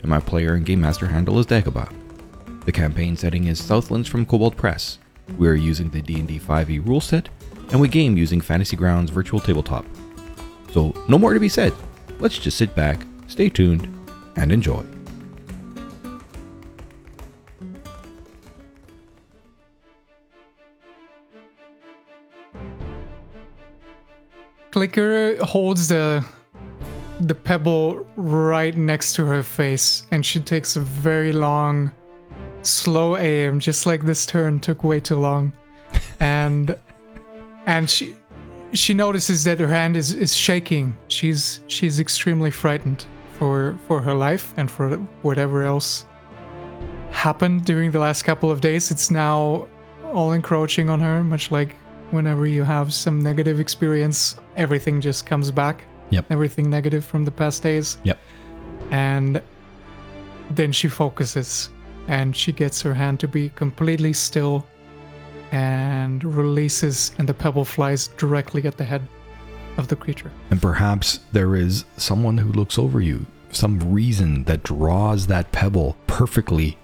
and my player and game master handle is Dagobah. The campaign setting is Southlands from Kobold Press. We are using the D&D 5e rule set, and we game using Fantasy Grounds Virtual Tabletop. So, no more to be said. Let's just sit back, stay tuned, and enjoy. Clicker holds the the pebble right next to her face, and she takes a very long, slow aim, just like this turn took way too long, and and she she notices that her hand is is shaking. She's she's extremely frightened for for her life and for whatever else happened during the last couple of days. It's now all encroaching on her, much like whenever you have some negative experience, everything just comes back. Yep. Everything negative from the past days. Yep. And then she focuses and she gets her hand to be completely still and releases, and the pebble flies directly at the head of the creature. And perhaps there is someone who looks over you, some reason that draws that pebble perfectly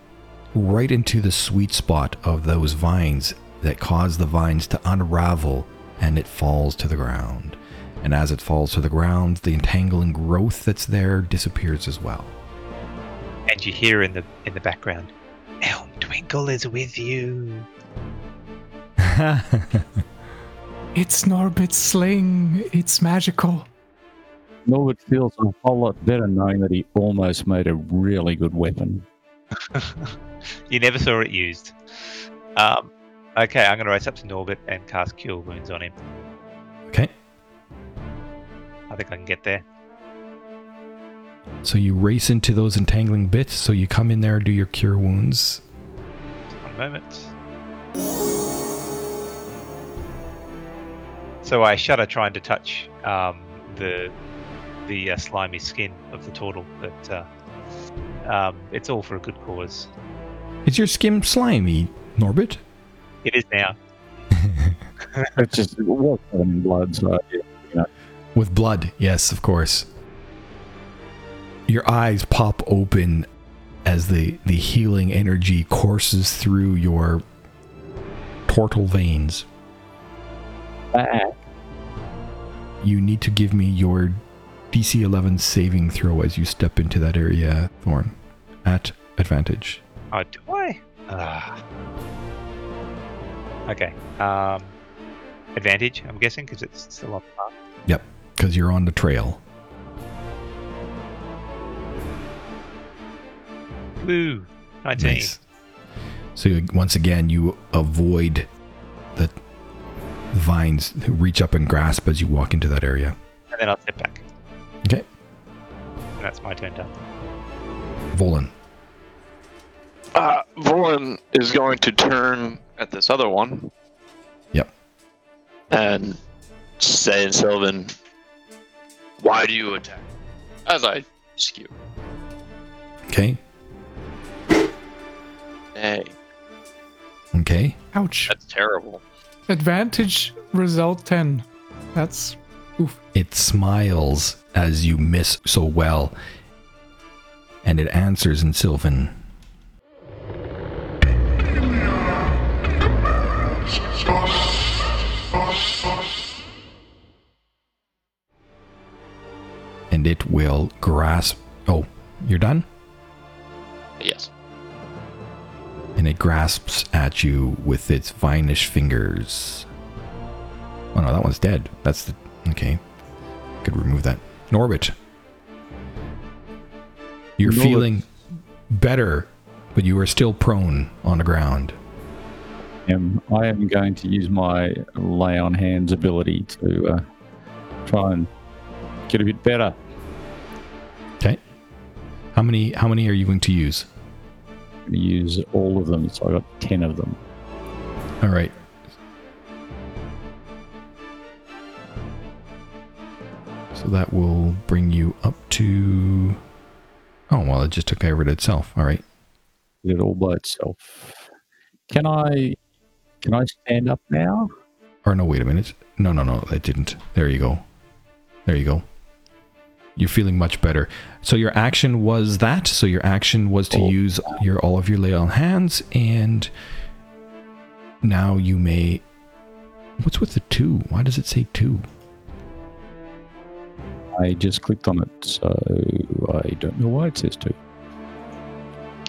right into the sweet spot of those vines that cause the vines to unravel and it falls to the ground. And as it falls to the ground, the entangling growth that's there disappears as well. and you hear in the in the background, Elm Twinkle is with you. It's Norbit's sling. It's magical. Norbit feels a whole lot better knowing that he almost made a really good weapon. you never saw it used. Um, okay, I'm going to race up to Norbit and cast Cure Wounds on him. okay. I think I can get there. So you race into those entangling bits. So you come in there, and do your cure wounds. One moment. So I shudder trying to touch um, the the uh, slimy skin of the turtle, but uh, um, it's all for a good cause. Is your skin slimy, Norbit? It is now. It's just it was in blood, so yeah, you know. With blood, yes, of course. Your eyes pop open as the, the healing energy courses through your portal veins. Ah, You need to give me your DC 11 saving throw as you step into that area, Thorn, at advantage. Oh, do I? Ah. Okay. Um, advantage, I'm guessing, because it's still on the. Yep, because you're on the trail. Woo! 19. Nice. So you- once again, you avoid the vines who reach up and grasp as you walk into that area. And then I'll step back. Okay, And that's my turn done. Volan. Uh, Volan is going to turn at this other one. Yep. And say in Sylvan, why do you attack? As I skew. Okay, Nay, okay. Ouch. that's terrible. Advantage result 10. That's oof. It smiles as you miss so well, and it answers in Sylvan. And it will grasp. Oh, you're done? Yes. and it grasps at you with its vinish fingers. Oh no, that one's dead. That's the okay. Could remove that. Norbit, you're Norbit. feeling better, but you are still prone on the ground. Um, I am going to use my lay on hands ability to uh, try and get a bit better. How many? How many are you going to use? going to use all of them, so I got 10 of them. All right. So that will bring you up to. Oh, well, it just took care of it itself. All right. Did it all by itself. Can I can I stand up now? Or no, wait a minute. No, no, no, it didn't. There you go. There you go. You're feeling much better. So your action was that. So your action was to Oh. use your all of your lay on hands, and now you may. What's with the two? Why does it say two? I just clicked on it, so I don't know why it says two.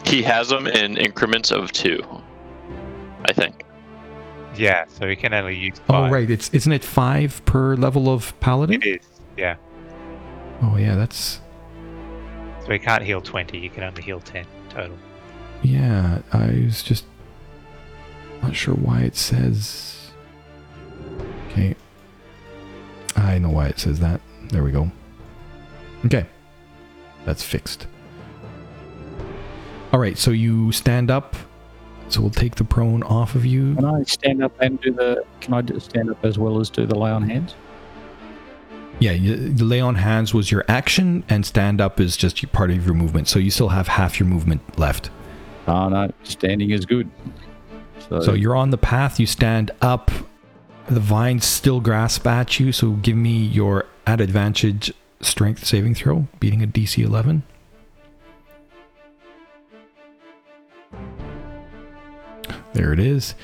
He has them in increments of two. I think. Yeah, so he can only use Oh right. It's isn't it five per level of paladin? It is. Yeah. Oh, yeah. That's So he can't heal 20. You can only heal 10 total. yeah. I was just not sure why it says. Okay. I know why it says that. There we go. Okay. That's fixed. All right. So you stand up. So we'll take the prone off of you. Can I stand up and do the? Can I stand up as well as do the lay on hands? Yeah, you, the lay on hands was your action, and stand up is just part of your movement. So you still have half your movement left. Oh no, standing is good. So, So you're on the path, you stand up, the vines still grasp at you, so give me your at advantage strength saving throw, beating a DC 11. There it is.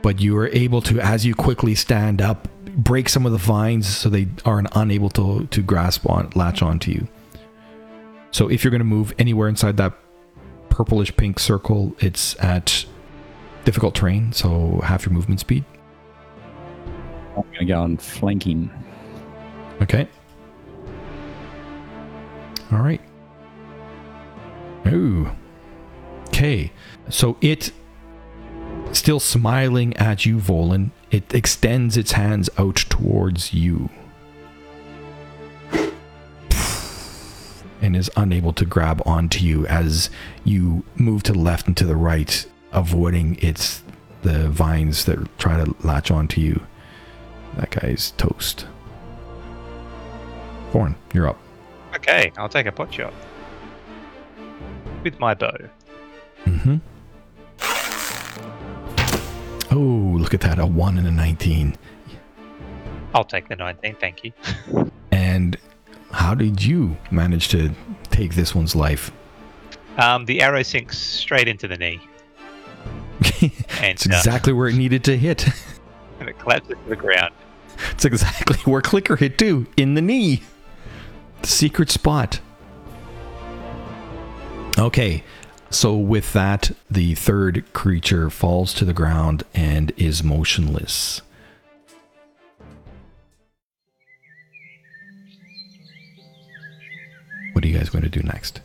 But you are able to, as you quickly stand up, break some of the vines so they are unable to, to grasp on, latch onto you. So if you're going to move anywhere inside that purplish pink circle, it's at difficult terrain, so half your movement speed. I'm going to go on flanking. Okay. All right. Ooh. Okay. So it still smiling at you, Volan. It extends its hands out towards you. And is unable to grab onto you as you move to the left and to the right, avoiding its the vines that try to latch onto you. That guy's toast. Thorn, you're up. Okay, I'll take a pot shot. With my bow. Mm-hmm. Oh, look at that. A 1 and a 19. I'll take the 19, thank you. And how did you manage to take this one's life? Um, the arrow sinks straight into the knee. And, It's uh, exactly where it needed to hit. and it collapses to the ground. It's exactly where Clicker hit too, in the knee. The secret spot. Okay, so with that, the third creature falls to the ground and is motionless. What are you guys going to do next?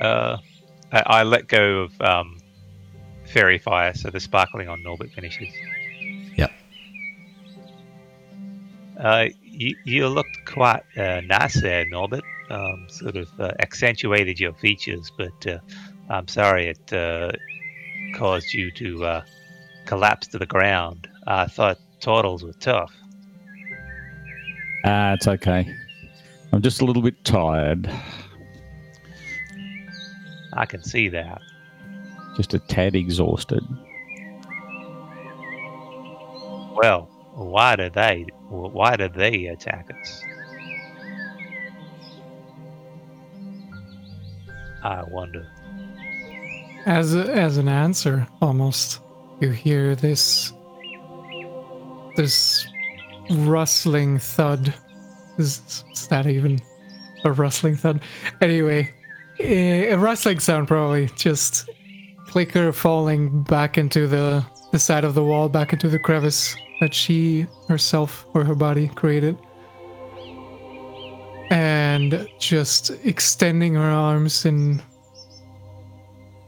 Uh, I, I let go of um, fairy fire, so the sparkling on Norbert finishes. Yep. Uh, you, you looked quite uh, nice there, Norbert. Um, sort of uh, accentuated your features, but uh, I'm sorry it uh, caused you to uh, collapse to the ground. I thought turtles were tough. Ah, it's okay. I'm just a little bit tired. I can see that. Just a tad exhausted. Well, why do they? Why did they attack us? I wonder. As a, as an answer, almost, you hear this this rustling thud. Is, is that even a rustling thud? Anyway, a, a rustling sound probably. Just clicker falling back into the the side of the wall, back into the crevice that she herself or her body created. And just extending her arms in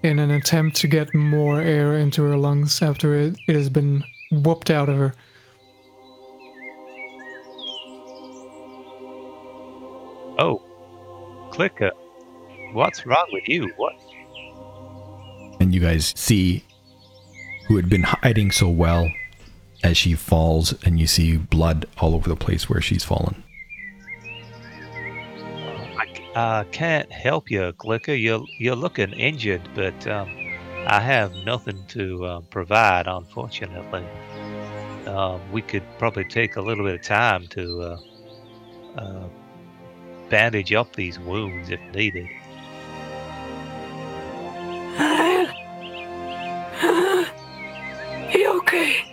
in an attempt to get more air into her lungs after it, it has been whooped out of her. Oh, Clicker, what's wrong with you? What? And you guys see who had been hiding so well as she falls, and you see blood all over the place where she's fallen. I uh, can't help you, Clicker. You're you're looking injured, but um, I have nothing to uh, provide, unfortunately. Um, we could probably take a little bit of time to uh, uh, bandage up these wounds if needed. You okay?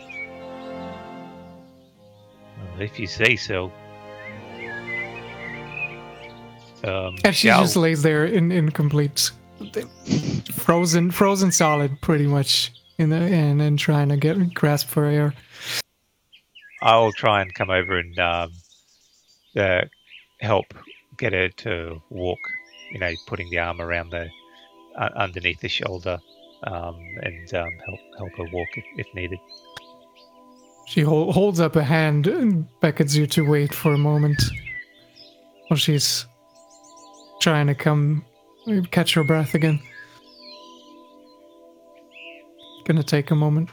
If you say so. Um, And she shall- just lays there in incomplete, frozen, frozen solid, pretty much, in the and and trying to get grasp for air. I'll try and come over and um, uh, help get her to walk. You know, putting the arm around the uh, underneath the shoulder, um, and um, help help her walk if, if needed. She hol- holds up a hand and beckons you to wait for a moment while she's trying to come catch her breath again. Gonna take a moment.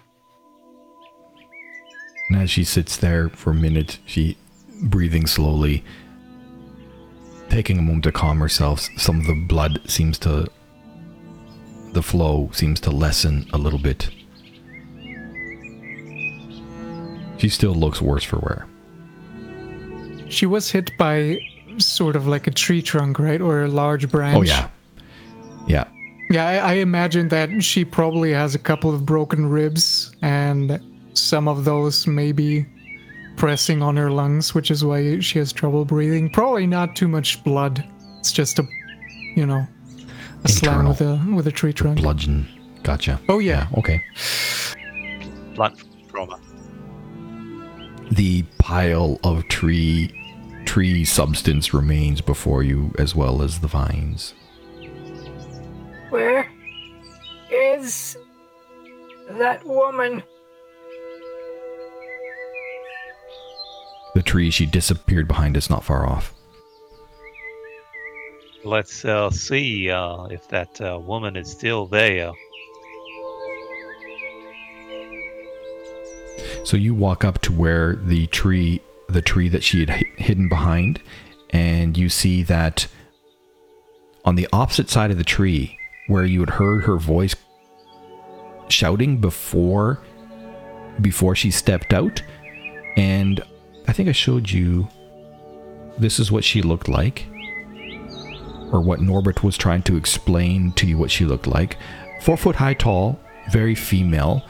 And as she sits there for a minute, she breathing slowly, taking a moment to calm herself. Some of the blood seems to, the flow seems to lessen a little bit. She still looks worse for wear. She was hit by sort of like a tree trunk, right? Or a large branch. Oh yeah, yeah. Yeah, I, I imagine that she probably has a couple of broken ribs, and some of those maybe pressing on her lungs, which is why she has trouble breathing. Probably not too much blood. It's just a, you know, a slam with a with a tree trunk. Bludgeon. Gotcha. Oh yeah. Okay. Blunt trauma. The pile of tree tree substance remains before you, as well as the vines. Where is that woman? The tree she disappeared behind is not far off. Let's uh, see uh, if that uh, woman is still there. So you walk up to where the tree, the tree that she had hidden behind, and you see that on the opposite side of the tree, where you had heard her voice shouting before, before she stepped out, and I think I showed you. This is what she looked like, or what Norbert was trying to explain to you what she looked like. Four foot high, tall, very female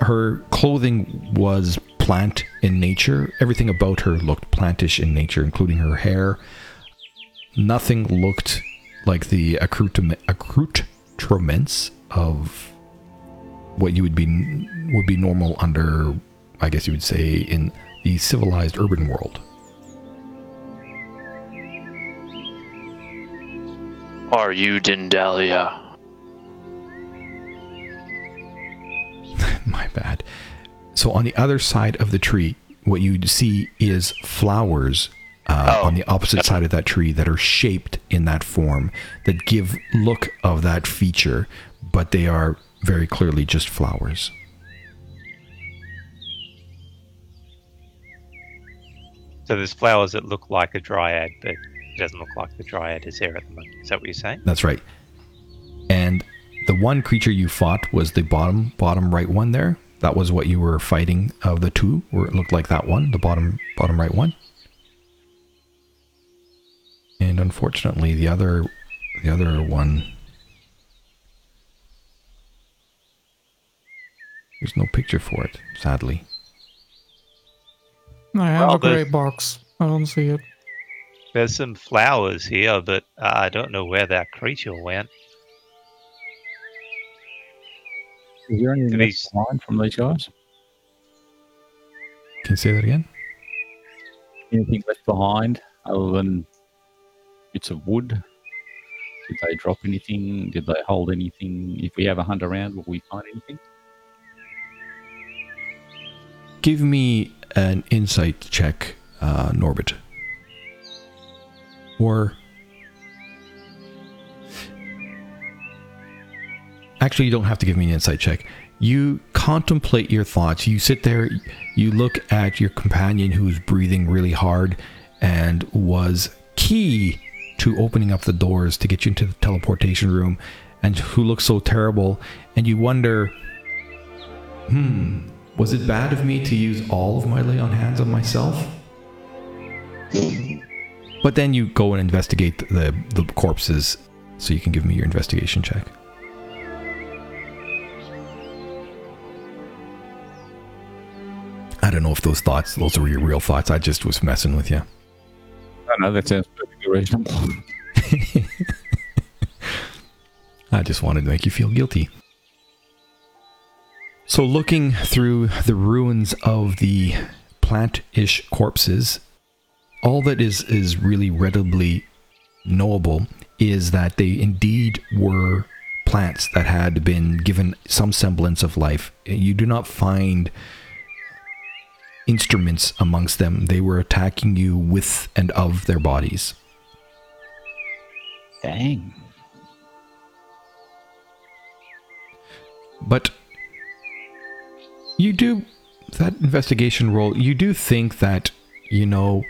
her clothing was plant in nature. Everything about her looked plantish in nature, including her hair. Nothing looked like the accoutrement, accoutrements of what you would be would be normal under, I guess you would say, in the civilized urban world. Are you Dindalia? My bad. So on the other side of the tree, what you see is flowers uh, Oh. on the opposite side of that tree that are shaped in that form that give look of that feature, but they are very clearly just flowers. So there's flowers that look like a dryad, but it doesn't look like the dryad is there at the moment. Is that what you're saying? That's right. And the one creature you fought was the bottom bottom right one there. That was what you were fighting of the two, where it looked like that one, the bottom bottom right one. And unfortunately, the other the other one there's no picture for it, sadly. I have Well, a gray box. I don't see it. There's some flowers here, but uh, I don't know where that creature went. Is there anything Do left these- behind from these guys? Can you say that again? Anything left behind other than bits of wood? Did they drop anything? Did they hold anything? If we have a hunt around, will we find anything? Give me an insight check, uh, Norbit. Or actually, you don't have to give me an insight check. You contemplate your thoughts. You sit there, you look at your companion who's breathing really hard and was key to opening up the doors to get you into the teleportation room and who looks so terrible. And you wonder, hmm, was it bad of me to use all of my lay on hands on myself? But then you go and investigate the, the corpses, so you can give me your investigation check. Know if those thoughts, those were your real thoughts. I just was messing with you. I know that sounds perfectly reasonable. I just wanted to make you feel guilty. So, looking through the ruins of the plant-ish corpses, all that is is really readily knowable is that they indeed were plants that had been given some semblance of life. You do not find instruments amongst them. They were attacking you with and of their bodies. Dang. But you do that investigation roll. You do think that you know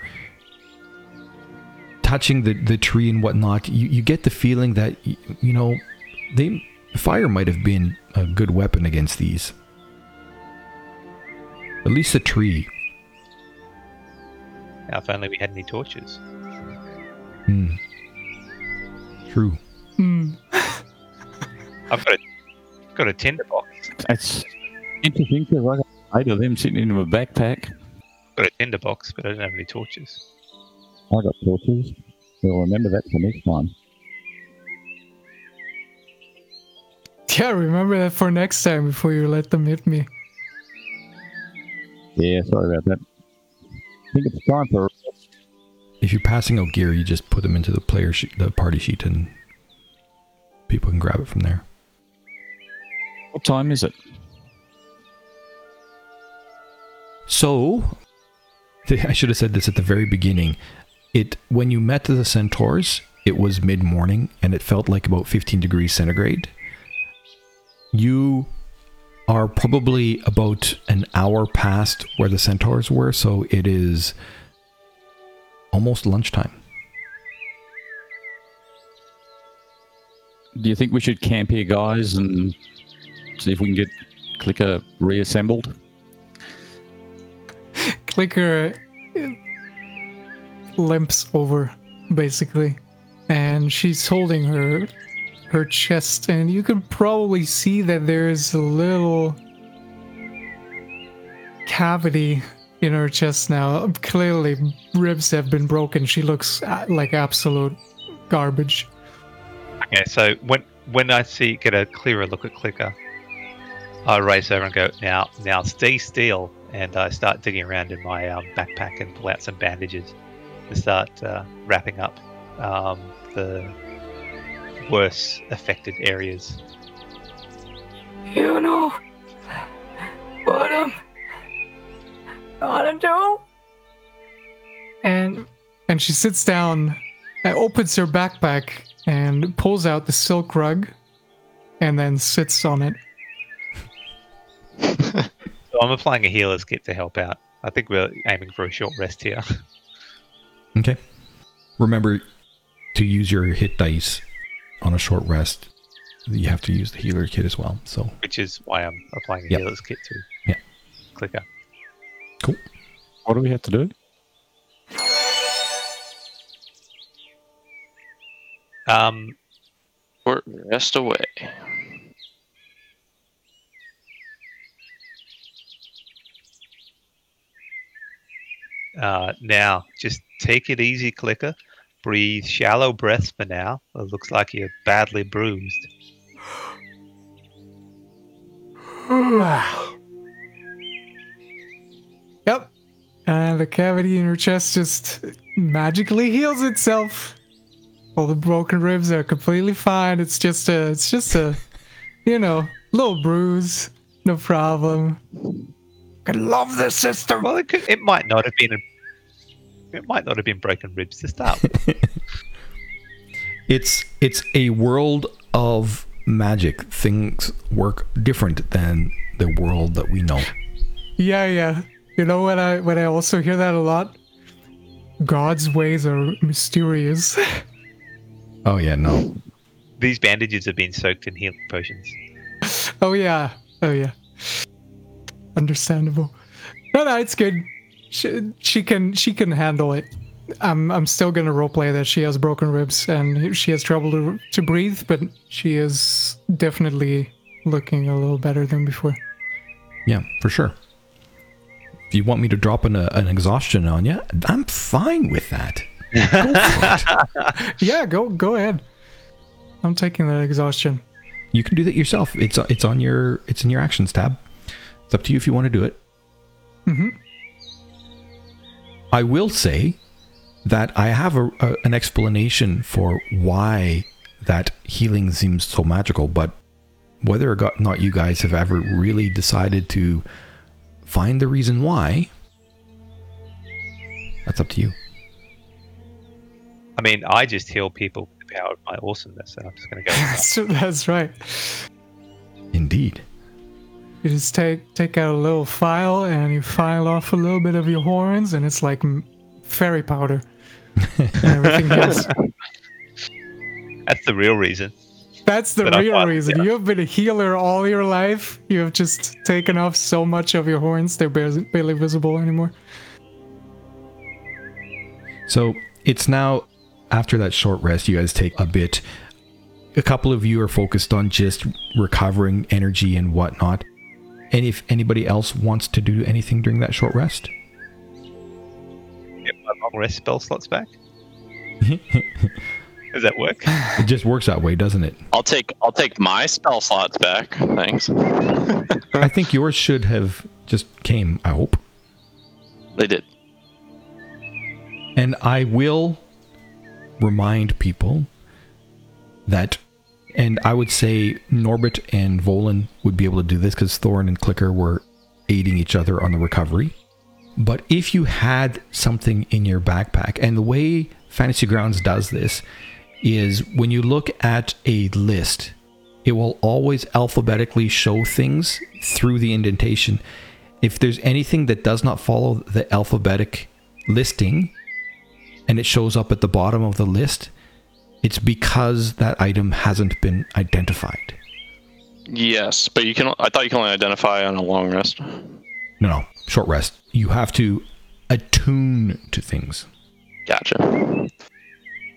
touching the the tree and whatnot. You you get the feeling that you know they fire might have been a good weapon against these. At least a tree. Now, if only we had any torches. Hmm. True. Hmm. I've got a got a tinder box. That's interesting because I got eight of them sitting in my backpack. Got a tinder box, but I don't have any torches. I got torches. We'll remember that for next time. Yeah, remember that for next time before you let them hit me. Yeah, sorry about that. I think it's time for If you're passing out gear, you just put them into the player sheet, the party sheet, and people can grab it from there. what time is it? So, I should have said this at the very beginning. It when you met the centaurs, it was mid morning and it felt like about 15 degrees centigrade. You are probably about an hour past where the centaurs were, so it is almost lunchtime. Do you think we should camp here, guys, and see if we can get Clicker reassembled? Clicker limps over, basically, and she's holding her her chest, and you can probably see that there's a little cavity in her chest now. Clearly, ribs have been broken. She looks uh, like absolute garbage. Okay, so when when I see get a clearer look at Clicker, I race over and go now now stay still, and I start digging around in my um, backpack and pull out some bandages to start uh, wrapping up um, the worse affected areas. You know what I'm gonna do? and and she sits down and opens her backpack and pulls out the silk rug and then sits on it So I'm applying a healer's kit to help out. I think we're aiming for a short rest here. Okay. Remember to use your hit dice on a short rest. You have to use the healer kit as well. So which is why I'm applying a Yep. healer's kit to Yeah. Clicker. cool. What do we have to do? Um, Short rest away. uh, now, just take it easy, Clicker. Breathe shallow breaths for now. It looks like you're badly bruised. yep and the cavity in her chest just magically heals itself all the broken ribs are completely fine it's just a it's just a you know little bruise no problem I love this system. Well, it, could, it might not have been a, it might not have been broken ribs to start with. It's it's a world of magic, things work different than the world that we know. Yeah, yeah. You know what I what I also hear that a lot? God's ways are mysterious. Oh yeah, no. These bandages have been soaked in healing potions. oh yeah. Oh yeah. Understandable. No, no, it's good. She, she can she can handle it. I'm I'm still gonna roleplay that she has broken ribs and she has trouble to to breathe, but she is definitely looking a little better than before. Yeah, for sure. If you want me to drop an, uh, an exhaustion on you, I'm fine with that. Go. Yeah, go go ahead. I'm taking that exhaustion. You can do that yourself. It's it's on your it's in your actions tab. It's up to you if you want to do it. Mhm. I will say that I have a, a, an explanation for why that healing seems so magical, but whether or not you guys have ever really decided to find the reason why, that's up to you. I mean, I just heal people with the power of my awesomeness, and I'm just going to go. That's, that's right. Indeed. Indeed. You just take take out a little file and you file off a little bit of your horns, and it's like fairy powder. and everything heals. That's the real reason. That's the But real thought- reason. yeah. You have been a healer all your life. You have just taken off so much of your horns; they're barely, barely visible anymore. So it's now after that short rest, you guys take a bit. A couple of you are focused on just recovering energy and whatnot. And if anybody else wants to do anything during that short rest, Get my long rest spell slots back. Does that work? it just works that way, doesn't it? I'll take I'll take my spell slots back. Thanks. I think yours should have just came, I hope. They did. And I will remind people that, and I would say Norbert and Volan would be able to do this because Thorn and Clicker were aiding each other on the recovery. But if you had something in your backpack, and the way Fantasy Grounds does this is when you look at a list, it will always alphabetically show things through the indentation. If there's anything that does not follow the alphabetic listing and it shows up at the bottom of the list, it's because that item hasn't been identified. Yes, but you can. I thought you can only identify on a long rest. No, no, short rest. You have to attune to things. Gotcha.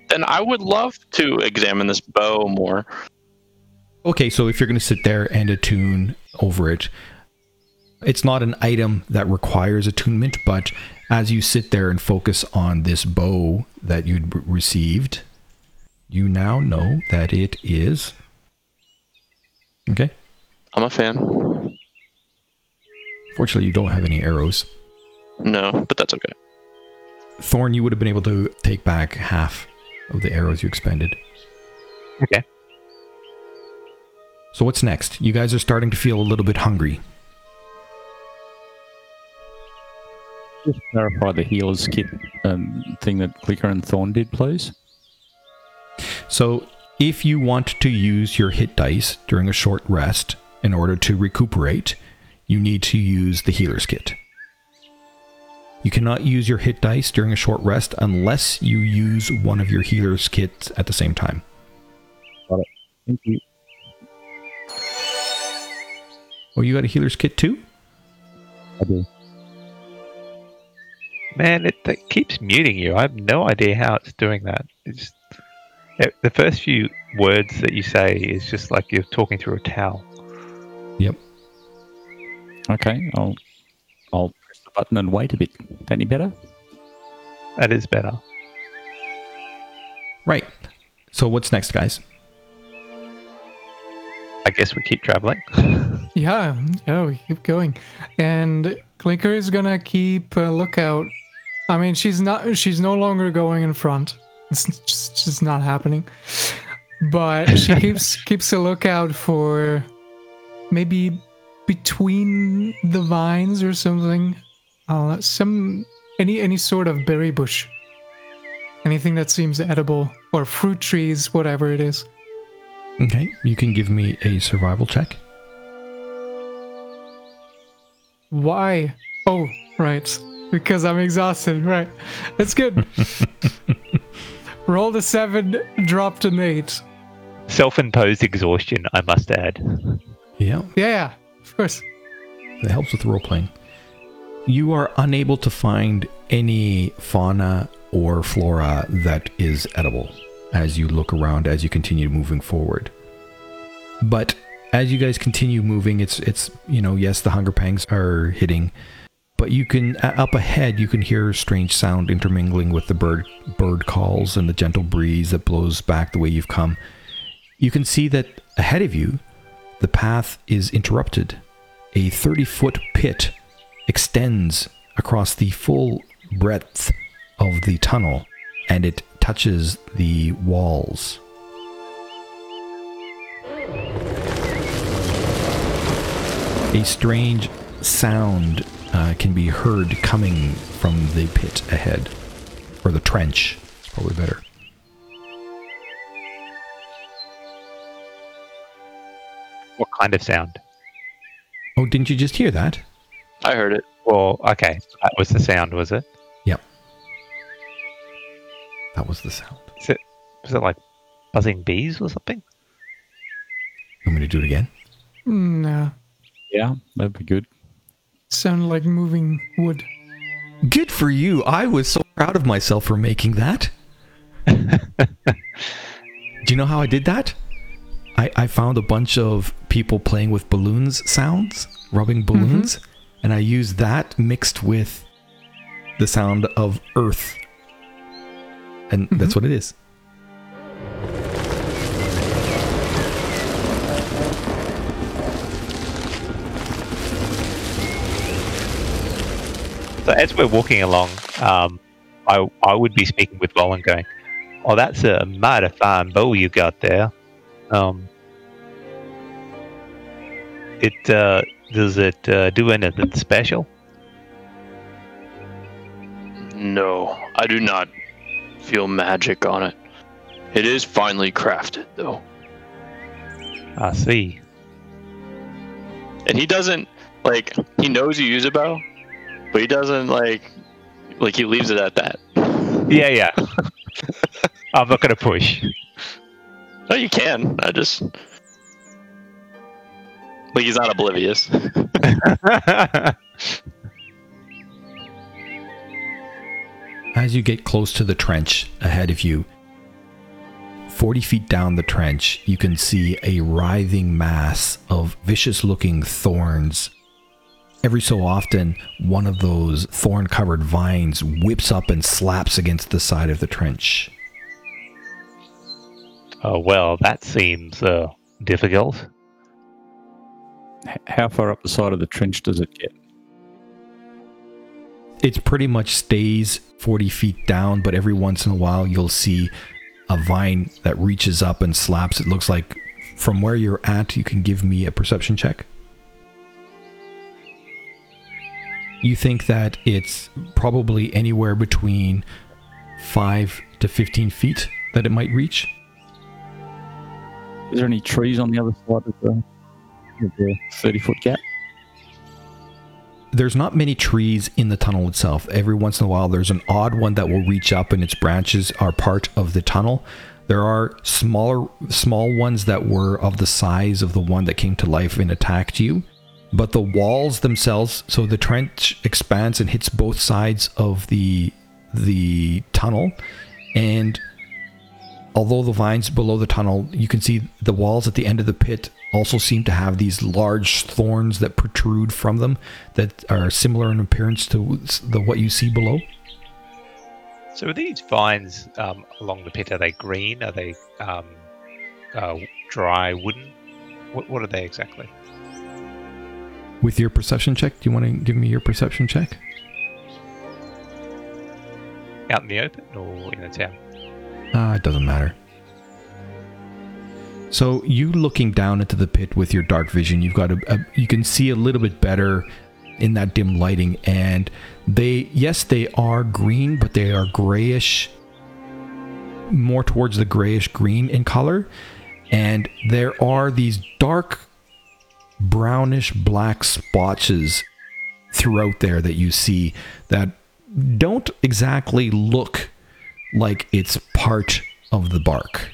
Then I would love to examine this bow more. Okay, so if you're going to sit there and attune over it, it's not an item that requires attunement, but as you sit there and focus on this bow that you'd received, you now know that it is. Okay. I'm a fan. Fortunately, you don't have any arrows. No, but that's okay. Thorn, you would have been able to take back half of the arrows you expended. Okay. So what's next? You guys are starting to feel a little bit hungry. Just clarify the healer's kit um, thing that Clicker and Thorn did, please. So if you want to use your hit dice during a short rest in order to recuperate, you need to use the healer's kit. You cannot use your hit dice during a short rest unless you use one of your healer's kits at the same time. Thank you. Oh, you got a healer's kit too? I do. Man, it, it keeps muting you. I have no idea how it's doing that. It's it, the first few words that you say is just like you're talking through a towel. Yep. Okay, I'll I'll press the button and wait a bit. Any better? That is better. Right. So what's next, guys? I guess we keep traveling. Yeah, yeah, we keep going, and Clicker is gonna keep a lookout. I mean, she's not. She's no longer going in front. It's just, just not happening. But she keeps keeps a lookout for maybe between the vines or something. Uh, some any any sort of berry bush. Anything that seems edible or fruit trees, whatever it is. Okay, you can give me a survival check. Why? Oh, right. Because I'm exhausted. Right. That's good. Rolled a seven, dropped an eight. Self-imposed exhaustion, I must add. Yeah, Yeah, yeah, of course. that helps with role playing. You are unable to find any fauna or flora that is edible as you look around as you continue moving forward. But as you guys continue moving, it's it's you know yes the hunger pangs are hitting, but you can up ahead you can hear a strange sound intermingling with the bird bird calls and the gentle breeze that blows back the way you've come. You can see that ahead of you, the path is interrupted. A 30 foot pit extends across the full breadth of the tunnel and it touches the walls. A strange sound uh, can be heard coming from the pit ahead, or the trench, it's probably better. What kind of sound? Oh, didn't you just hear that? I heard it. Well, okay, that was the sound, was it? Yep. That was the sound. Is it was it like buzzing bees or something? You want me to do it again? No. Yeah, that'd be good. Sound like moving wood. Good for you. I was so proud of myself for making that. do you know how I did that? I, I found a bunch of people playing with balloons sounds, rubbing mm-hmm. balloons, and I used that mixed with the sound of earth. And mm-hmm. that's what it is. So as we're walking along, um, I I would be speaking with Roland, going, "Oh, that's a mighty fine bow you got there. Um, it uh, does it uh, do anything special? No, I do not feel magic on it. It is finely crafted, though. I see. And he doesn't like he knows you use a bow, but he doesn't like like he leaves it at that. Yeah, yeah. I'm not gonna push. No, you can. I just like he's not oblivious. As you get close to the trench ahead of you, 40 feet down the trench, you can see a writhing mass of vicious looking thorns. Every so often, one of those thorn covered vines whips up and slaps against the side of the trench. oh well, that seems uh, difficult. H- how far up the side of the trench does it get? It pretty much stays 40 feet down, but every once in a while, you'll see a vine that reaches up and slaps. It looks like from where you're at, you can give me a perception check. You think that it's probably anywhere between 5 to 15 feet that it might reach? Is there any trees on the other side of the, of the 30 foot gap? there's not many trees in the tunnel itself. Every once in a while, there's an odd one that will reach up, and its branches are part of the tunnel. There are smaller, small ones that were of the size of the one that came to life and attacked you. But the walls themselves, so the trench expands and hits both sides of the the tunnel, and although the vines below the tunnel, you can see the walls at the end of the pit also seem to have these large thorns that protrude from them that are similar in appearance to the what you see below. So are these vines um, along the pit? Are they green? Are they um, uh, dry wooden? What, what are they exactly? With your perception check, do you want to give me your perception check? Out in the open or in the town? Ah, it doesn't matter. So you looking down into the pit with your dark vision, you've got a, a you can see a little bit better in that dim lighting, and they yes they are green, but they are grayish, more towards the grayish green in color, and there are these dark brownish black splotches throughout there that you see that don't exactly look like it's part of the bark.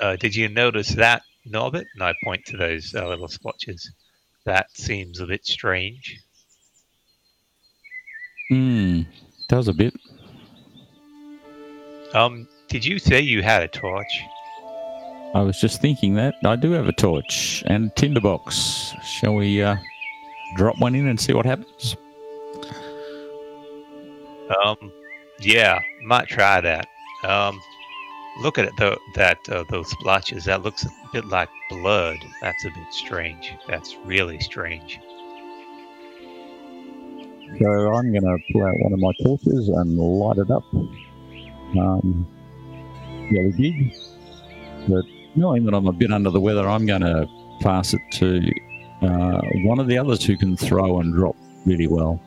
Uh, did you notice that, Norbert? And I point to those uh, little splotches. That seems a bit strange. Hmm, does a bit. Um, did you say you had a torch? I was just thinking that I do have a torch and a tinderbox. Shall we uh, drop one in and see what happens? Um, yeah, might try that. Um, look at it though. That uh, those splotches. That looks a bit like blood. That's a bit strange. That's really strange. So I'm going to pull out one of my torches and light it up. Um, yeah, we did. But knowing that I'm a bit under the weather, I'm going to pass it to uh, one of the others who can throw and drop really well.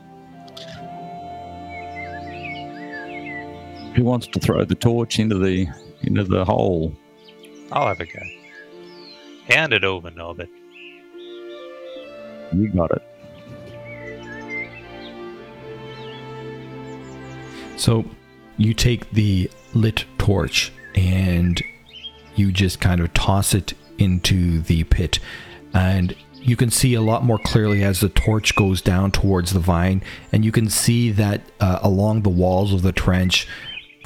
Who wants to throw the torch into the into the hole? I'll have a go. Hand it over, Norbert. You got it. So you take the lit torch and you just kind of toss it into the pit. And you can see a lot more clearly as the torch goes down towards the vine. And you can see that uh, along the walls of the trench,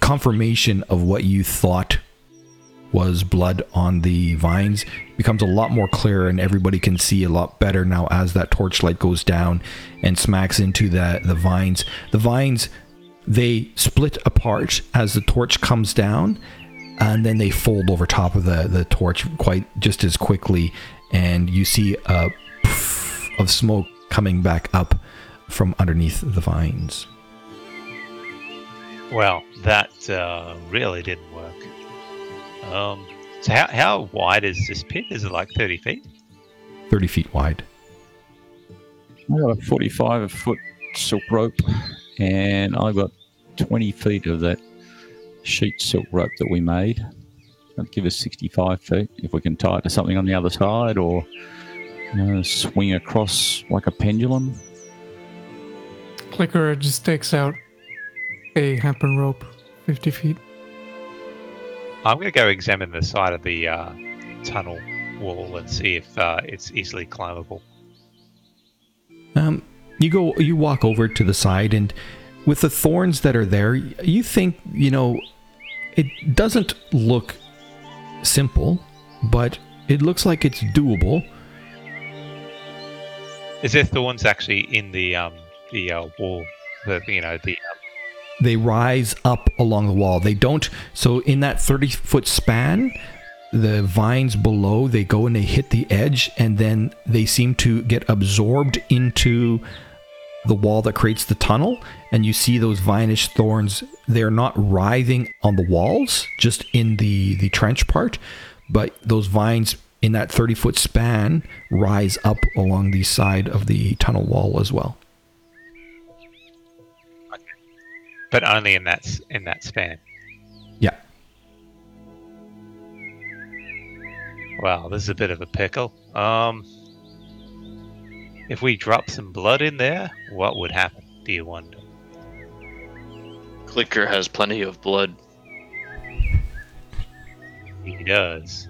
confirmation of what you thought was blood on the vines becomes a lot more clear and everybody can see a lot better now as that torchlight goes down and smacks into the the vines the vines they split apart as the torch comes down and then they fold over top of the, the torch quite just as quickly and you see a poof of smoke coming back up from underneath the vines Well, that uh, really didn't work. Um, so how how wide is this pit? Is it like thirty feet? 30 feet wide I got a 45 foot silk rope, and I got 20 feet of that sheet silk rope that we made. That'd give us 65 feet if we can tie it to something on the other side or you know, swing across like a pendulum. Clicker just takes out a hempen rope, 50 feet. I'm going to go examine the side of the uh, tunnel wall and see if uh, it's easily climbable. Um, you go, you walk over to the side, and with the thorns that are there, you think, you know, it doesn't look simple, but it looks like it's doable. Is there thorns actually in the um the uh, wall? The you know the um, They rise up along the wall. They don't. So in that thirty foot span, the vines below they go and they hit the edge, and then they seem to get absorbed into the wall that creates the tunnel and you see those vinish thorns they're not writhing on the walls just in the the trench part but those vines in that 30 foot span rise up along the side of the tunnel wall as well but only in that in that span. yeah Wow, this is a bit of a pickle. Um, if we drop some blood in there, what would happen? Do you wonder? Clicker has plenty of blood. He does.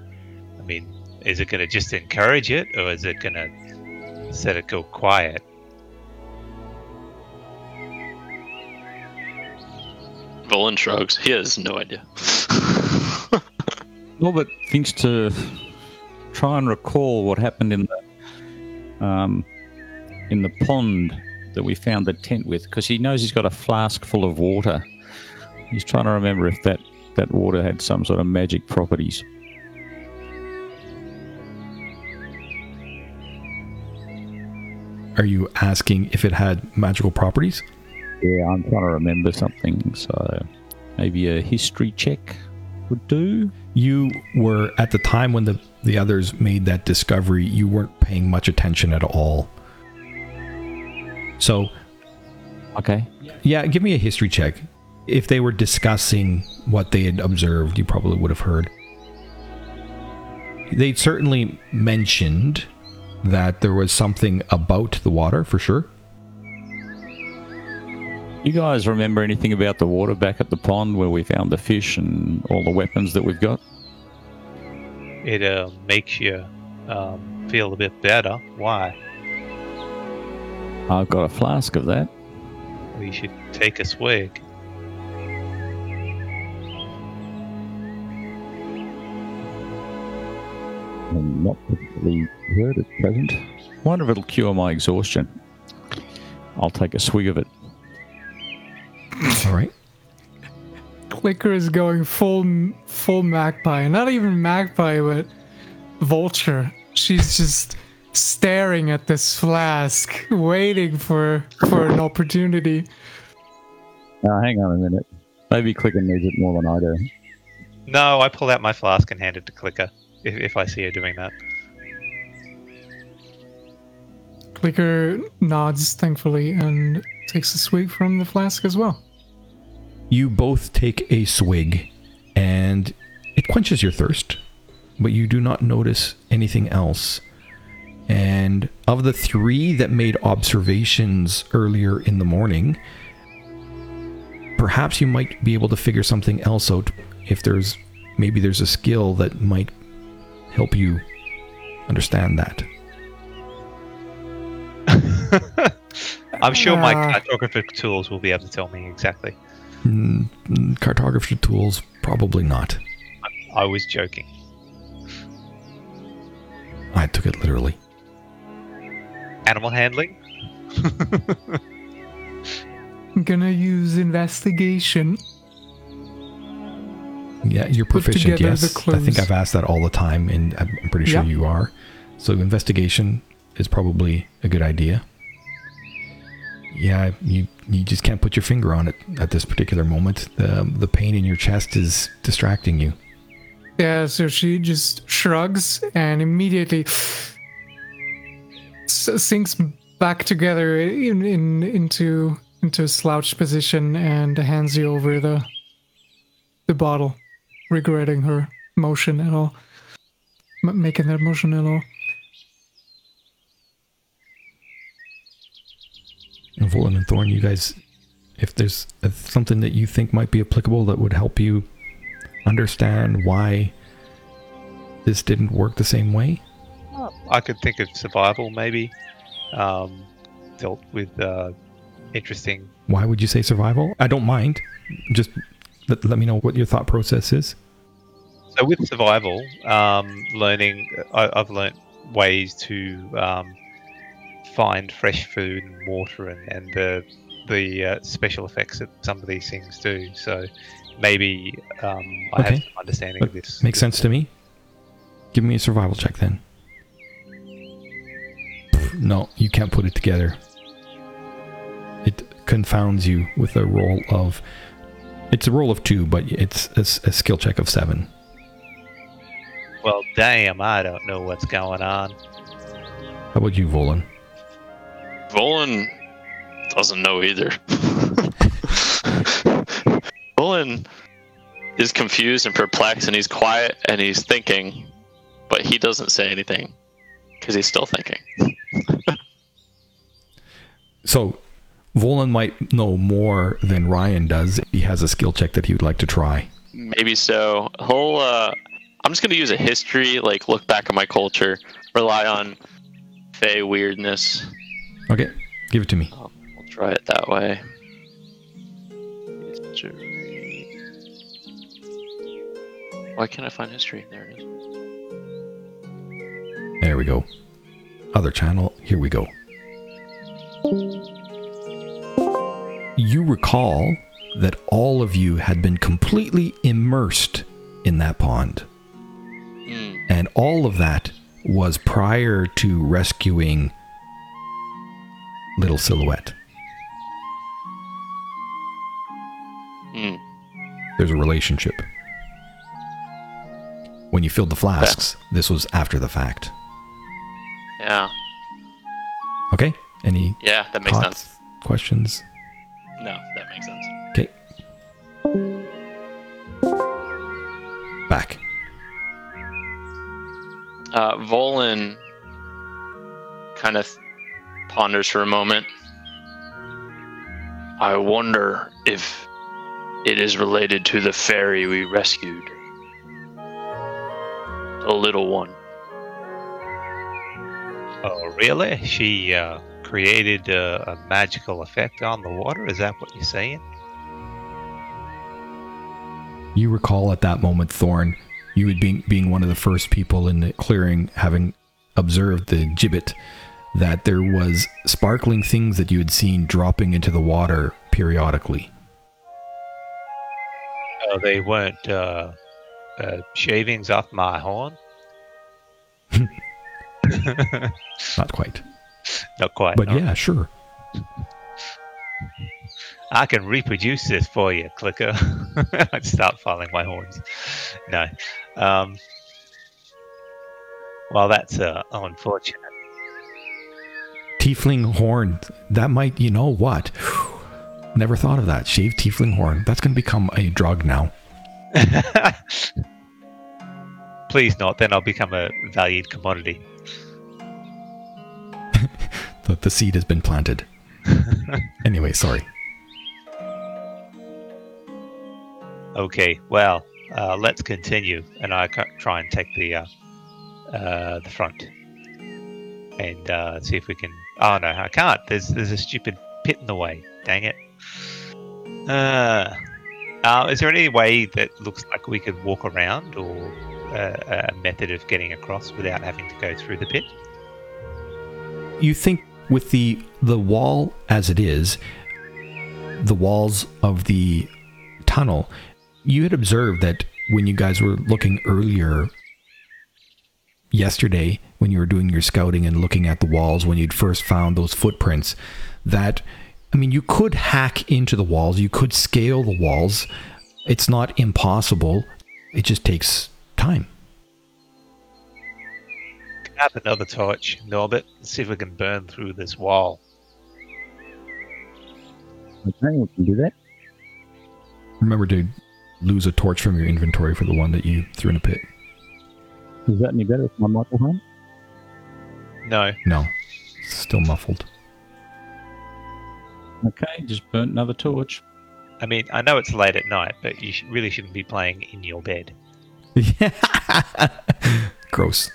I mean, is it going to just encourage it, or is it going to set it go quiet? Volan shrugs. He has no idea. Norbert thinks to try and recall what happened in the um, in the pond that we found the tent with, because he knows he's got a flask full of water. He's trying to remember if that that water had some sort of magic properties. are you asking if it had magical properties Yeah, I'm trying to remember something. So maybe a history check would do. you were at the time when the the others made that discovery you weren't paying much attention at all so Okay. Yeah, give me a history check. If they were discussing what they had observed, you probably would have heard. They'd certainly mentioned that there was something about the water for sure. You guys remember anything about the water back at the pond where we found the fish and all the weapons that we've got? It uh, makes you um, feel a bit better. Why? I've got a flask of that. We should take a swig. I'm not particularly hurt at present. Wonder if it'll cure my exhaustion. I'll take a swig of it. All right. Clicker is going full full magpie. Not even magpie, but vulture. She's just staring at this flask, waiting for for an opportunity. Now, hang on a minute. Maybe Clicker needs it more than I do. No, I pull out my flask and hand it to Clicker if, if I see her doing that. Clicker nods thankfully and takes a swig from the flask as well. You both take a swig, and it quenches your thirst, but you do not notice anything else. And of the three that made observations earlier in the morning, perhaps you might be able to figure something else out if there's maybe there's a skill that might help you understand that. I'm sure my cartographic tools will be able to tell me exactly. Mm, mm, cartography tools, probably not. I was joking. I took it literally. Animal handling? I'm gonna use investigation. Yeah, you're proficient. Yes, I think. I've asked that all the time, and I'm I'm pretty sure Yeah. you are. So investigation is probably a good idea. Yeah, you you just can't put your finger on it at this particular moment. The the pain in your chest is distracting you. Yeah, so she just shrugs and immediately s- sinks back together in, in into into a slouched position and hands you over the the bottle, regretting her motion at all, M- making that motion at all. And Volan and Thorn, you guys, if there's something that you think might be applicable that would help you understand why this didn't work the same way, I could think of survival, maybe. Um, dealt with uh, interesting. why would you say survival? I don't mind. Just let, let me know what your thought process is. So with survival, um, learning, I, I've learnt ways to um, find fresh food and water, and, and the the uh, special effects that some of these things do. So maybe um, I have some understanding of this. Makes sense to me. Give me a survival check then. No, you can't put it together. It confounds you with a roll of. It's a roll of two, but it's a skill check of seven. Well, damn, I don't know what's going on. How about you, Volan? Volan doesn't know either. Volan is confused and perplexed, and he's quiet and he's thinking, but he doesn't say anything because he's still thinking. So, Volan might know more than Ryan does. He has a skill check that he would like to try. Maybe so. He'll. Uh, I'm just gonna use a history, like look back at my culture, rely on Fey weirdness. Okay, give it to me. Um, we'll try it that way. History. Why can't I find history? There it is. There we go. Other channel. Here we go. You recall that all of you had been completely immersed in that pond. Hmm. And all of that was prior to rescuing Little Silhouette. Hmm. There's a relationship. When you filled the flasks, this was after the fact. Yeah. Okay? Any Yeah, that makes thoughts, sense. questions? No, that makes sense. Okay. Back. Uh, Volan kind of ponders for a moment. I wonder if it is related to the fairy we rescued. The little one. Oh, really? She uh, created uh, a magical effect on the water? Is that what you're saying? You recall at that moment, Thorn, you had been being one of the first people in the clearing, having observed the gibbet, that there was sparkling things that you had seen dropping into the water periodically. Oh, they weren't uh, uh, shavings off my horn? Not quite, Not quite. but no. yeah, sure. I can reproduce this for you, Clicker. I'd start filing my horns. No. Um, well, that's uh, unfortunate. Tiefling horn. That might, you know what? Never thought of that. Shaved tiefling horn. That's going to become a drug now. Please not, then I'll become a valued commodity. The, the seed has been planted. anyway, sorry. Okay, well, uh, let's continue, and I try and take the uh, uh, the front, and uh, see if we can. Oh no, I can't. There's there's a stupid pit in the way. Dang it. Uh, uh, is there any way that looks like we could walk around, or uh, a method of getting across without having to go through the pit? you think with the the wall as it is the walls of the tunnel you had observed that when you guys were looking earlier yesterday when you were doing your scouting and looking at the walls when you'd first found those footprints that i mean you could hack into the walls you could scale the walls. It's not impossible. It just takes time Grab another torch, Norbert, and see if we can burn through this wall. Okay, we can do that. remember to lose a torch from your inventory for the one that you threw in a pit Is that any better with my Michael home? No, no still muffled Okay, just burnt another torch. I mean I know it's late at night, but you really shouldn't be playing in your bed. Yeah. Gross.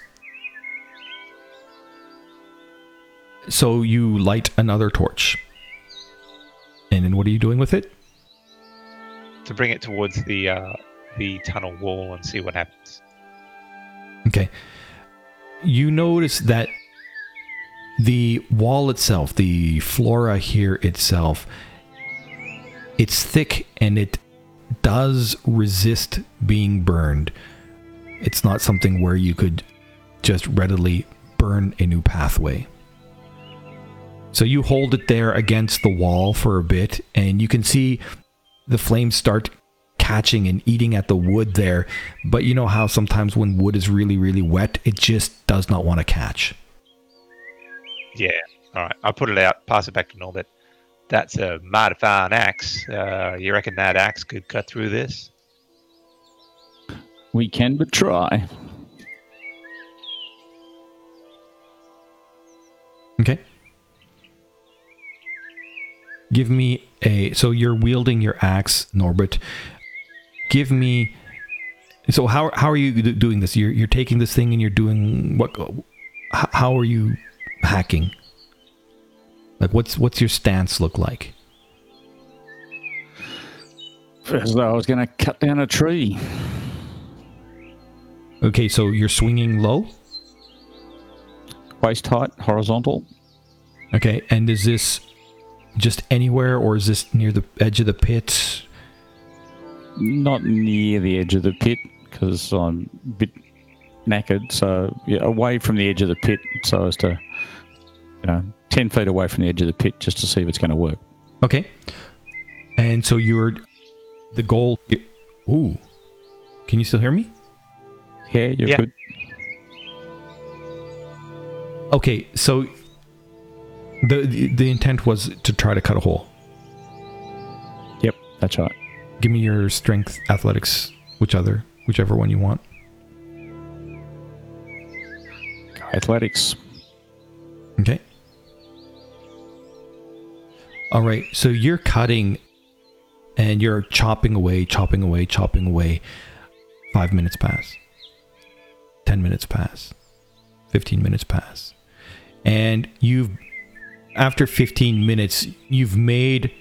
So you light another torch. And then what are you doing with it? To bring it towards the uh, the tunnel wall and see what happens. Okay. You notice that the wall itself, the flora here itself, it's thick and it does resist being burned. It's not something where you could just readily burn a new pathway. So you hold it there against the wall for a bit, and you can see the flames start catching and eating at the wood there. But you know how sometimes when wood is really, really wet, it just does not want to catch. Yeah. All right. I'll put it out. Pass it back to Norbert. That's a mighty fine axe. Uh, you reckon that axe could cut through this? We can but try. Give me a. So you're wielding your axe, Norbert. Give me. So how how are you doing this? You're you're taking this thing and you're doing what? How are you hacking? Like what's what's your stance look like? As though I was going to cut down a tree. Okay, so you're swinging low. Waist height, horizontal. Okay, and is this just anywhere, or is this near the edge of the pit? Not near the edge of the pit because I'm a bit knackered. So, yeah, away from the edge of the pit so as to, you know, 10 feet away from the edge of the pit just to see if it's going to work. Okay, and so you're the goal. Ooh, can you still hear me? Yeah, you're Yeah. good. Okay, so the, the the intent was to try to cut a hole. Yep, that's right. Give me your strength, athletics, which other, whichever one you want. Athletics. Okay. All right. So you're cutting and you're chopping away, chopping away, chopping away. Five minutes pass. 10 minutes pass. 15 minutes pass. And you've, after 15 minutes, you've made.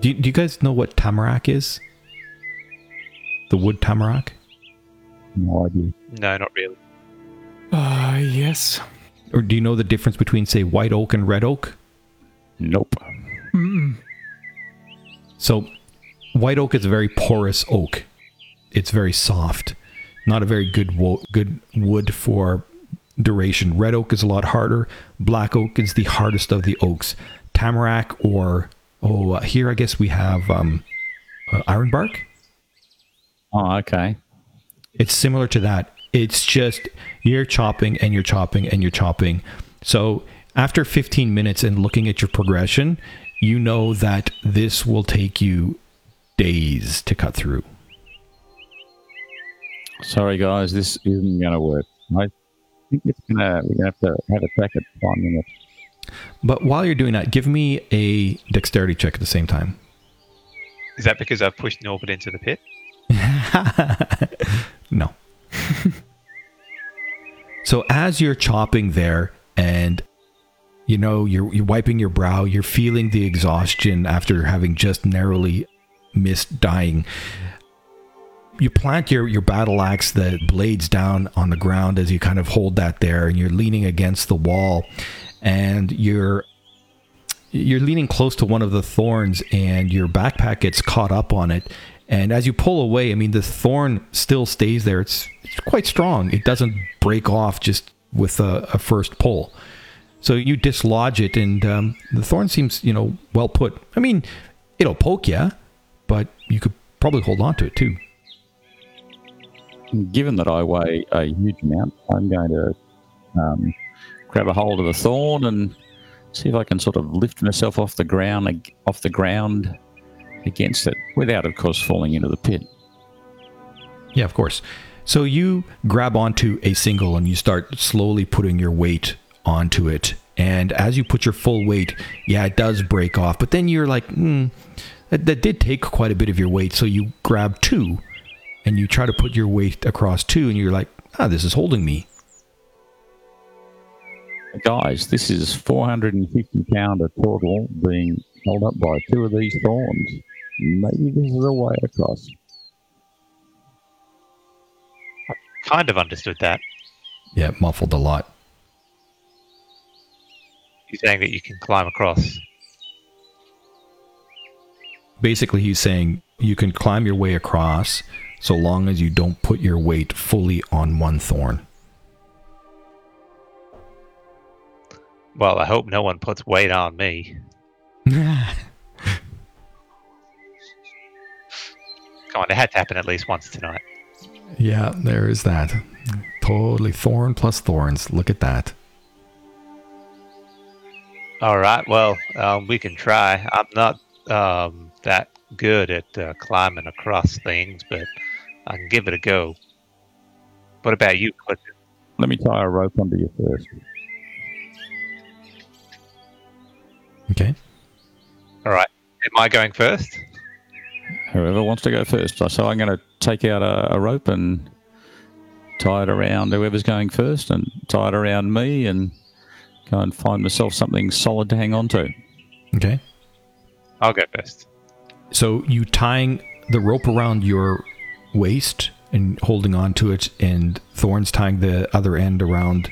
Do, do you guys know what tamarack is? The wood tamarack? No idea. No, not really. Uh, yes. Or do you know the difference between, say, white oak and red oak? Nope. Mm-mm. So, white oak is a very porous oak. It's very soft, not a very good wo- good wood for duration. Red oak is a lot harder. Black oak is the hardest of the oaks. Tamarack or oh, uh, here I guess we have um, uh, ironbark. Oh, okay. It's similar to that. It's just you're chopping and you're chopping and you're chopping. So after 15 minutes and looking at your progression, you know that this will take you days to cut through. Sorry, guys, this isn't going to work. I think it's gonna. We're gonna have to have a crack at finding it. But while you're doing that, give me a dexterity check at the same time. Is that because I've pushed Norbert into the pit? no. so as you're chopping there and you know you're you're wiping your brow, you're feeling the exhaustion after having just narrowly missed dying. You plant your, your battle axe, the blades down on the ground as you kind of hold that there, and you're leaning against the wall, and you're you're leaning close to one of the thorns, and your backpack gets caught up on it. And as you pull away, I mean, the thorn still stays there. It's, it's quite strong. It doesn't break off just with a, a first pull. So you dislodge it, and um, the thorn seems, you know, well put. I mean, it'll poke you, but you could probably hold on to it too. Given that I weigh a huge amount, I'm going to um, grab a hold of the thorn and see if I can sort of lift myself off the ground, off the ground against it, without, of course, falling into the pit. Yeah, of course. So you grab onto a single and you start slowly putting your weight onto it. And as you put your full weight, yeah, it does break off. But then you're like, hmm, that, that did take quite a bit of your weight. So you grab two and you try to put your weight across two, and you're like, ah, this is holding me. Guys, this is 450 pounder total being held up by two of these thorns. Maybe this is a way across. Kind of understood that. Yeah, muffled a lot. You're saying that you can climb across. Basically, he's saying you can climb your way across so long as you don't put your weight fully on one thorn. Well, I hope no one puts weight on me. Come on, it had to happen at least once tonight. Yeah, there is that. Totally thorn plus thorns. Look at that. All right, well, um, we can try. I'm not um, that good at uh, climbing across things, but I can give it a go. What about you, Clifton? Let me tie a rope under you first. Okay. All right, am I going first? Whoever wants to go first. So I'm going to take out a, a rope and tie it around whoever's going first and tie it around me and go and find myself something solid to hang on to. Okay. I'll go first. So you tying the rope around your waist and holding on to it, and Thorn's tying the other end around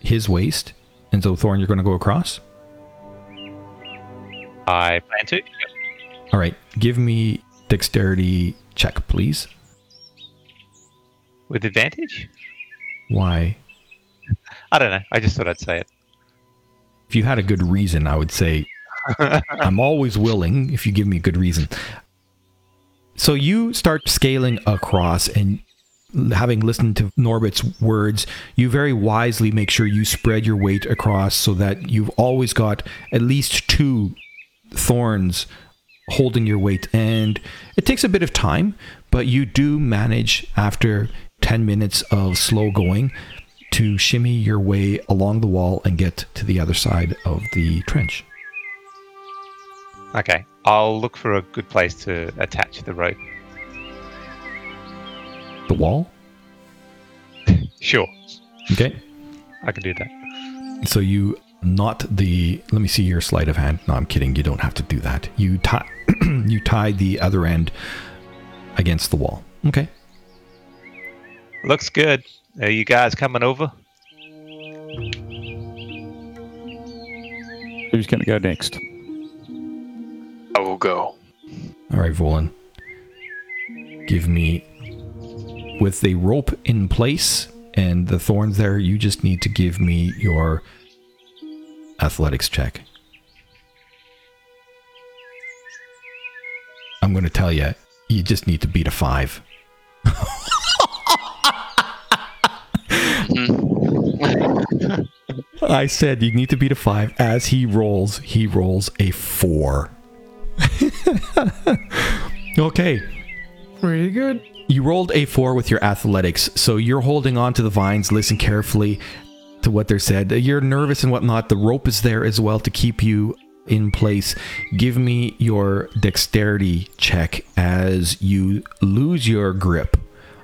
his waist. And so, Thorn, you're going to go across? I plan to. All right. Give me dexterity check, please. With advantage? Why? I don't know. I just thought I'd say it. If you had a good reason, I would say I'm always willing if you give me a good reason. So you start scaling across and having listened to Norbert's words, you very wisely make sure you spread your weight across so that you've always got at least two thorns holding your weight. And it takes a bit of time, but you do manage after 10 minutes of slow going to shimmy your way along the wall and get to the other side of the trench. Okay, I'll look for a good place to attach the rope. The wall? Sure, Okay. I can do that. So you not the let me see your sleight of hand. No, I'm kidding. You don't have to do that. You tie you tie the other end against the wall. Okay. Looks good. Are you guys coming over? Who's going to go next? I will go. All right, Volan. Give me with the rope in place and the thorns there, you just need to give me your athletics check. I'm going to tell you, you just need to beat a 5. I said you need to beat a 5 as he rolls, he rolls a 4. okay. Pretty good. You rolled a four with your athletics, so you're holding on to the vines. Listen carefully to what they're said. You're nervous and whatnot. The rope is there as well to keep you in place. Give me your dexterity check as you lose your grip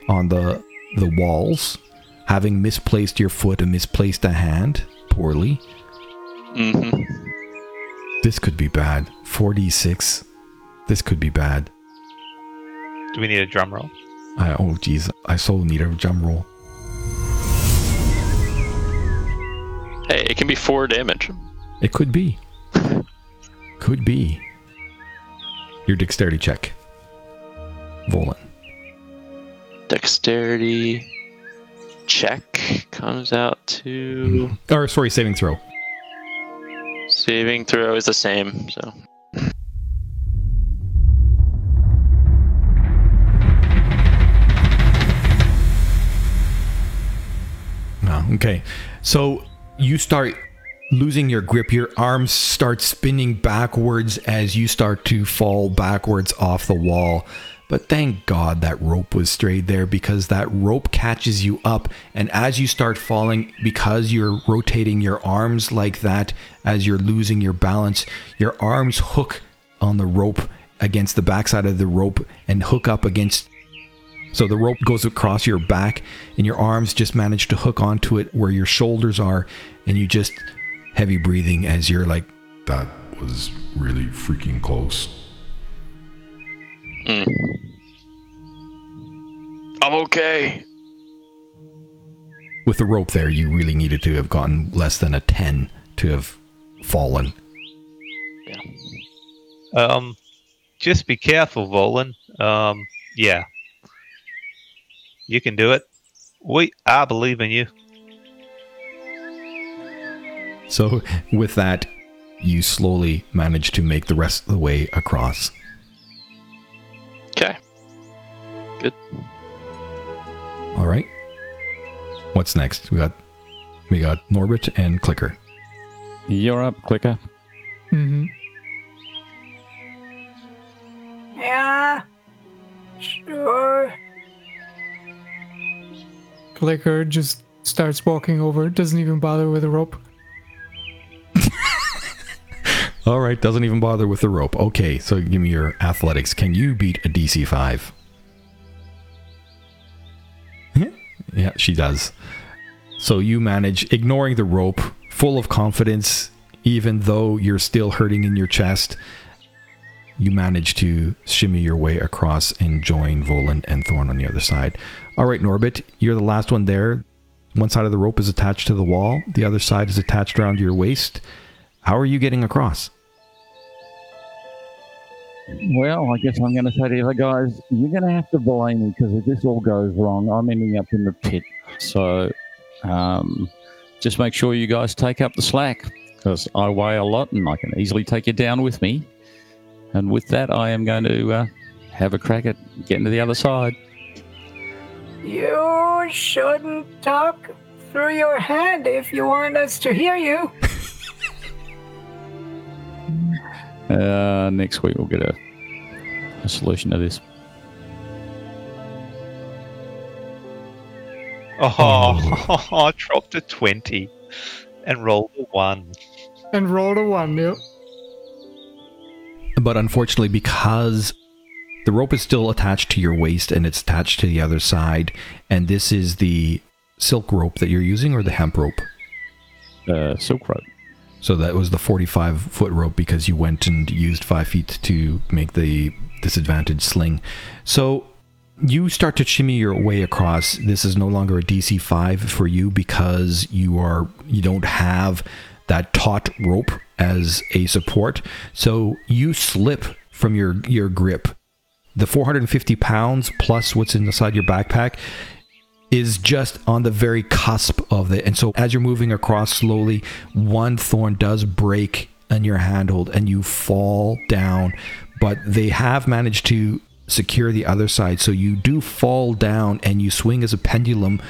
on the the walls, having misplaced your foot and misplaced a hand poorly. hmm This could be bad. 46. This could be bad. Do we need a drum roll? I, oh, jeez. I so need a drum roll. Hey, it can be four damage. It could be. Could be. Your dexterity check. Volan. Dexterity check comes out to mm-hmm. Or, sorry, saving throw. saving throw is the same. So okay. So you start losing your grip. Your arms start spinning backwards as you start to fall backwards off the wall. But thank God that rope was straight there because that rope catches you up. And as you start falling, because you're rotating your arms like that, as you're losing your balance, your arms hook on the rope against the backside of the rope and hook up against so the rope goes across your back, and your arms just manage to hook onto it where your shoulders are, and you just heavy breathing as you're like, That was really freaking close. mm. I'm okay. with the rope there, you really needed to have gotten less than a 10 to have fallen. Yeah. Um, just be careful, Volan. Um, yeah, you can do it. We, I believe in you. So with that, you slowly manage to make the rest of the way across. Okay. Good. All right. What's next? We got we got Norbert and Clicker. You're up, Clicker. Mm hmm Yeah. Sure. Clicker just starts walking over, doesn't even bother with a rope. All right, doesn't even bother with the rope. Okay, so give me your athletics. Can you beat a DC 5? yeah, she does. So you manage, ignoring the rope, full of confidence, even though you're still hurting in your chest, you manage to shimmy your way across and join Volan and Thorn on the other side. All right, Norbit, you're the last one there. One side of the rope is attached to the wall, the other side is attached around your waist. How are you getting across? Well, I guess I'm going to say to the other guys, you're going to have to blame me because if this all goes wrong, I'm ending up in the pit. So um, just make sure you guys take up the slack because I weigh a lot and I can easily take you down with me. And with that, I am going to uh, have a crack at getting to the other side. You shouldn't talk through your hand if you want us to hear you. Uh, next week, we'll get a, a solution to this. Oh, I dropped a 20 and rolled a 1. And rolled a one, yep. But unfortunately, because the rope is still attached to your waist and it's attached to the other side, and this is the silk rope that you're using or the hemp rope. Uh, silk rope. So that was the 45 foot rope because you went and used five feet to make the disadvantage sling. So you start to shimmy your way across. This is no longer a DC 5 for you because you are you don't have that taut rope as a support. So you slip from your your grip. The 450 pounds plus what's inside your backpack is just on the very cusp of it. And so as you're moving across slowly, one thorn does break in your handhold and you fall down. But they have managed to secure the other side. So you do fall down and you swing as a pendulum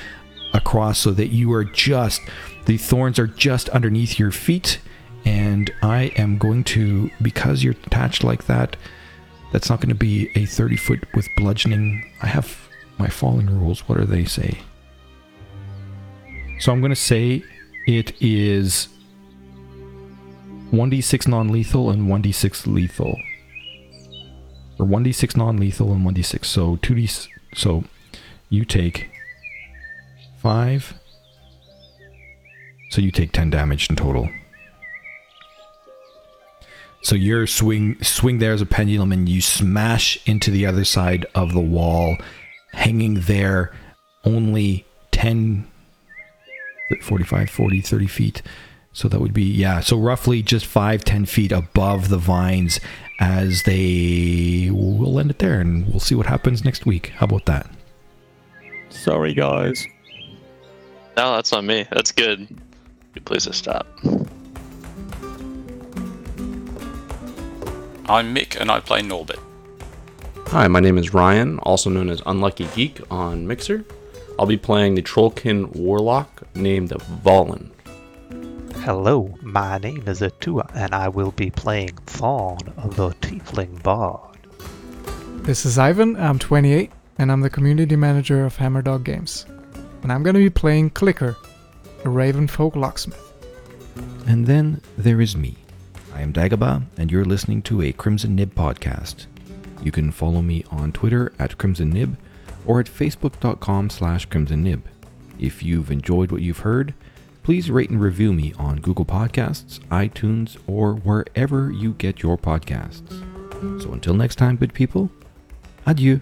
across so that you are just, the thorns are just underneath your feet. And I am going to, because you're attached like that, that's not going to be a 30 foot with bludgeoning. I have my falling rules. What do they say? So I'm going to say it is 1d6 non lethal and 1d6 lethal. Or 1d6 non lethal and 1d6. So 2d. So you take 5. So you take 10 damage in total. So your swing swing there as a pendulum and you smash into the other side of the wall hanging there only 10 45 40 30 feet so that would be yeah so roughly just 5 10 feet above the vines as they will end it there and we'll see what happens next week how about that Sorry, guys. No, that's not me. That's good. Good place to stop. I'm Mick and I play Norbit. Hi, my name is Ryan, also known as Unlucky Geek on Mixer. I'll be playing the Trollkin Warlock named Valen. Hello, my name is Atua, and I will be playing Thorn, the Tiefling Bard. This is Ivan, I'm 28, and I'm the community manager of Hammerdog Games. And I'm gonna be playing Clicker, a Ravenfolk locksmith. and then there is me I am Dagaba, and you're listening to a Crimson Nib podcast. You can follow me on Twitter at Crimson Nib or at facebook.com slash Crimson Nib. If you've enjoyed what you've heard, please rate and review me on Google Podcasts, iTunes, or wherever you get your podcasts. So until next time, good people, adieu.